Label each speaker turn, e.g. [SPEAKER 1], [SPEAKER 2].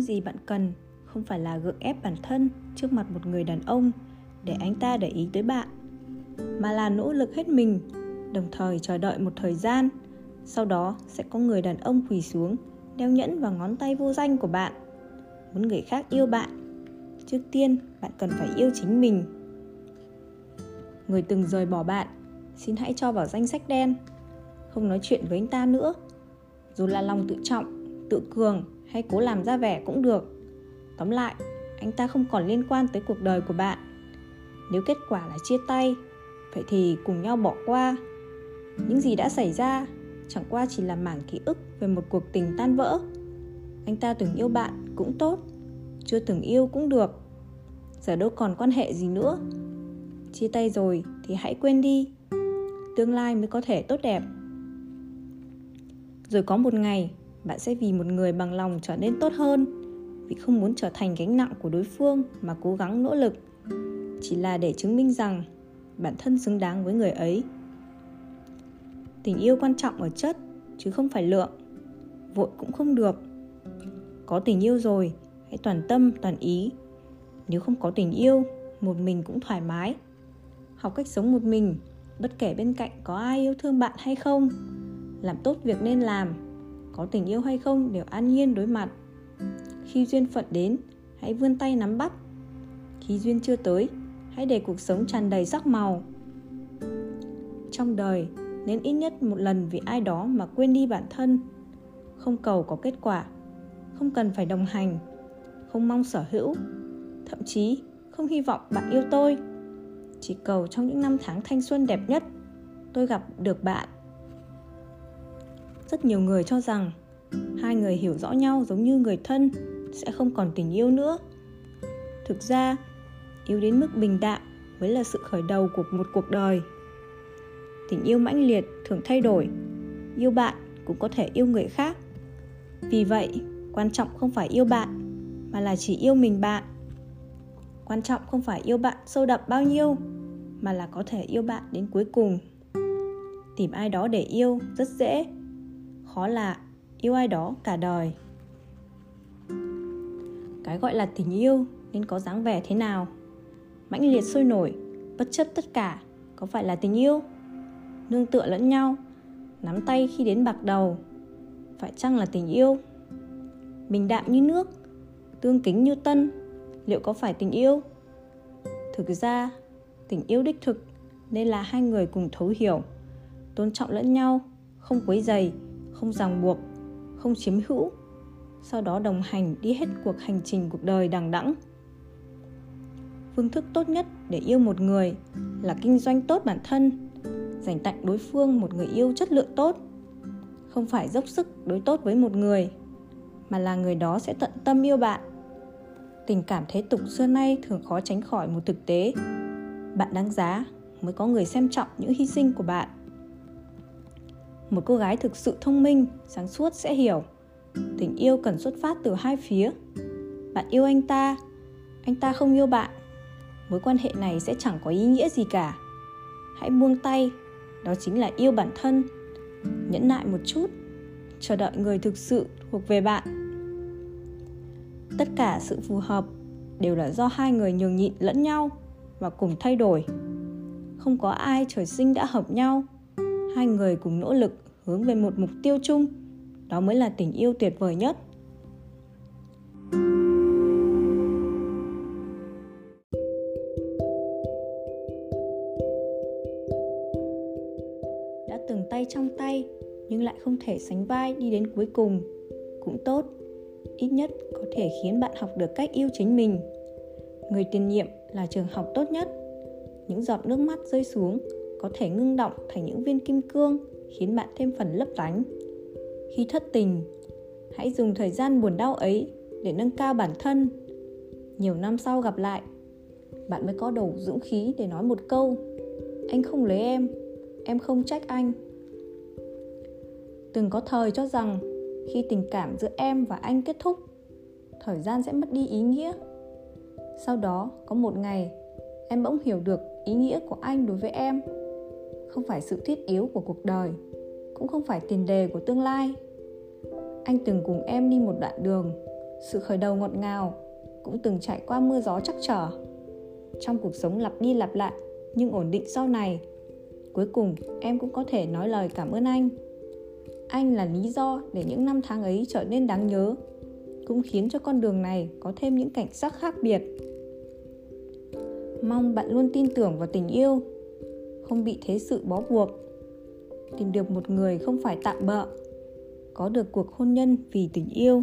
[SPEAKER 1] những gì bạn cần, không phải là gượng ép bản thân trước mặt một người đàn ông để anh ta để ý tới bạn, mà là nỗ lực hết mình, đồng thời chờ đợi một thời gian, sau đó sẽ có người đàn ông quỳ xuống, đeo nhẫn vào ngón tay vô danh của bạn, muốn người khác yêu bạn. Trước tiên, bạn cần phải yêu chính mình. Người từng rời bỏ bạn, xin hãy cho vào danh sách đen, không nói chuyện với anh ta nữa. Dù là lòng tự trọng tự cường hay cố làm ra vẻ cũng được. Tóm lại, anh ta không còn liên quan tới cuộc đời của bạn. Nếu kết quả là chia tay, vậy thì cùng nhau bỏ qua. Những gì đã xảy ra chẳng qua chỉ là mảng ký ức về một cuộc tình tan vỡ. Anh ta từng yêu bạn cũng tốt, chưa từng yêu cũng được. Giờ đâu còn quan hệ gì nữa? Chia tay rồi thì hãy quên đi. Tương lai mới có thể tốt đẹp. Rồi có một ngày bạn sẽ vì một người bằng lòng trở nên tốt hơn. Vì không muốn trở thành gánh nặng của đối phương mà cố gắng nỗ lực. Chỉ là để chứng minh rằng bản thân xứng đáng với người ấy. Tình yêu quan trọng ở chất, chứ không phải lượng. Vội cũng không được. Có tình yêu rồi, hãy toàn tâm, toàn ý. Nếu không có tình yêu, một mình cũng thoải mái. Học cách sống một mình, bất kể bên cạnh có ai yêu thương bạn hay không. Làm tốt việc nên làm có tình yêu hay không đều an nhiên đối mặt. Khi duyên phận đến, hãy vươn tay nắm bắt. Khi duyên chưa tới, hãy để cuộc sống tràn đầy sắc màu. Trong đời, nên ít nhất một lần vì ai đó mà quên đi bản thân. Không cầu có kết quả, không cần phải đồng hành, không mong sở hữu, thậm chí không hy vọng bạn yêu tôi. Chỉ cầu trong những năm tháng thanh xuân đẹp nhất, tôi gặp được bạn rất nhiều người cho rằng hai người hiểu rõ nhau giống như người thân sẽ không còn tình yêu nữa. Thực ra, yêu đến mức bình đạm mới là sự khởi đầu của một cuộc đời. Tình yêu mãnh liệt thường thay đổi, yêu bạn cũng có thể yêu người khác. Vì vậy, quan trọng không phải yêu bạn mà là chỉ yêu mình bạn. Quan trọng không phải yêu bạn sâu đậm bao nhiêu mà là có thể yêu bạn đến cuối cùng. Tìm ai đó để yêu rất dễ khó là yêu ai đó cả đời. Cái gọi là tình yêu nên có dáng vẻ thế nào? Mãnh liệt sôi nổi, bất chấp tất cả, có phải là tình yêu? Nương tựa lẫn nhau, nắm tay khi đến bạc đầu, phải chăng là tình yêu? Bình đạm như nước, tương kính như tân, liệu có phải tình yêu? Thực ra, tình yêu đích thực nên là hai người cùng thấu hiểu, tôn trọng lẫn nhau, không quấy dày không ràng buộc, không chiếm hữu, sau đó đồng hành đi hết cuộc hành trình cuộc đời đằng đẵng. Phương thức tốt nhất để yêu một người là kinh doanh tốt bản thân, dành tặng đối phương một người yêu chất lượng tốt, không phải dốc sức đối tốt với một người, mà là người đó sẽ tận tâm yêu bạn. Tình cảm thế tục xưa nay thường khó tránh khỏi một thực tế, bạn đáng giá mới có người xem trọng những hy sinh của bạn một cô gái thực sự thông minh, sáng suốt sẽ hiểu. Tình yêu cần xuất phát từ hai phía. Bạn yêu anh ta anh ta không yêu bạn. Mối quan hệ này sẽ chẳng có ý nghĩa gì cả. Hãy buông tay, đó chính là yêu bản thân. Nhẫn nại một chút, chờ đợi người thực sự thuộc về bạn. Tất cả sự phù hợp đều là do hai người nhường nhịn lẫn nhau và cùng thay đổi. Không có ai trời sinh đã hợp nhau hai người cùng nỗ lực hướng về một mục tiêu chung. Đó mới là tình yêu tuyệt vời nhất. Đã từng tay trong tay, nhưng lại không thể sánh vai đi đến cuối cùng. Cũng tốt, ít nhất có thể khiến bạn học được cách yêu chính mình. Người tiền nhiệm là trường học tốt nhất. Những giọt nước mắt rơi xuống có thể ngưng động thành những viên kim cương, khiến bạn thêm phần lấp lánh. Khi thất tình, hãy dùng thời gian buồn đau ấy để nâng cao bản thân. Nhiều năm sau gặp lại, bạn mới có đủ dũng khí để nói một câu, anh không lấy em em không trách anh. Từng có thời cho rằng khi tình cảm giữa em và anh kết thúc, thời gian sẽ mất đi ý nghĩa. Sau đó, có một ngày, em bỗng hiểu được ý nghĩa của anh đối với em không phải sự thiết yếu của cuộc đời, cũng không phải tiền đề của tương lai. Anh từng cùng em đi một đoạn đường, sự khởi đầu ngọt ngào, cũng từng trải qua mưa gió chắc trở. Trong cuộc sống lặp đi lặp lại, nhưng ổn định sau này, cuối cùng em cũng có thể nói lời cảm ơn anh. Anh là lý do để những năm tháng ấy trở nên đáng nhớ, cũng khiến cho con đường này có thêm những cảnh sắc khác biệt. Mong bạn luôn tin tưởng vào tình yêu không bị thế sự bó buộc. Tìm được một người không phải tạm bợ, có được cuộc hôn nhân vì tình yêu.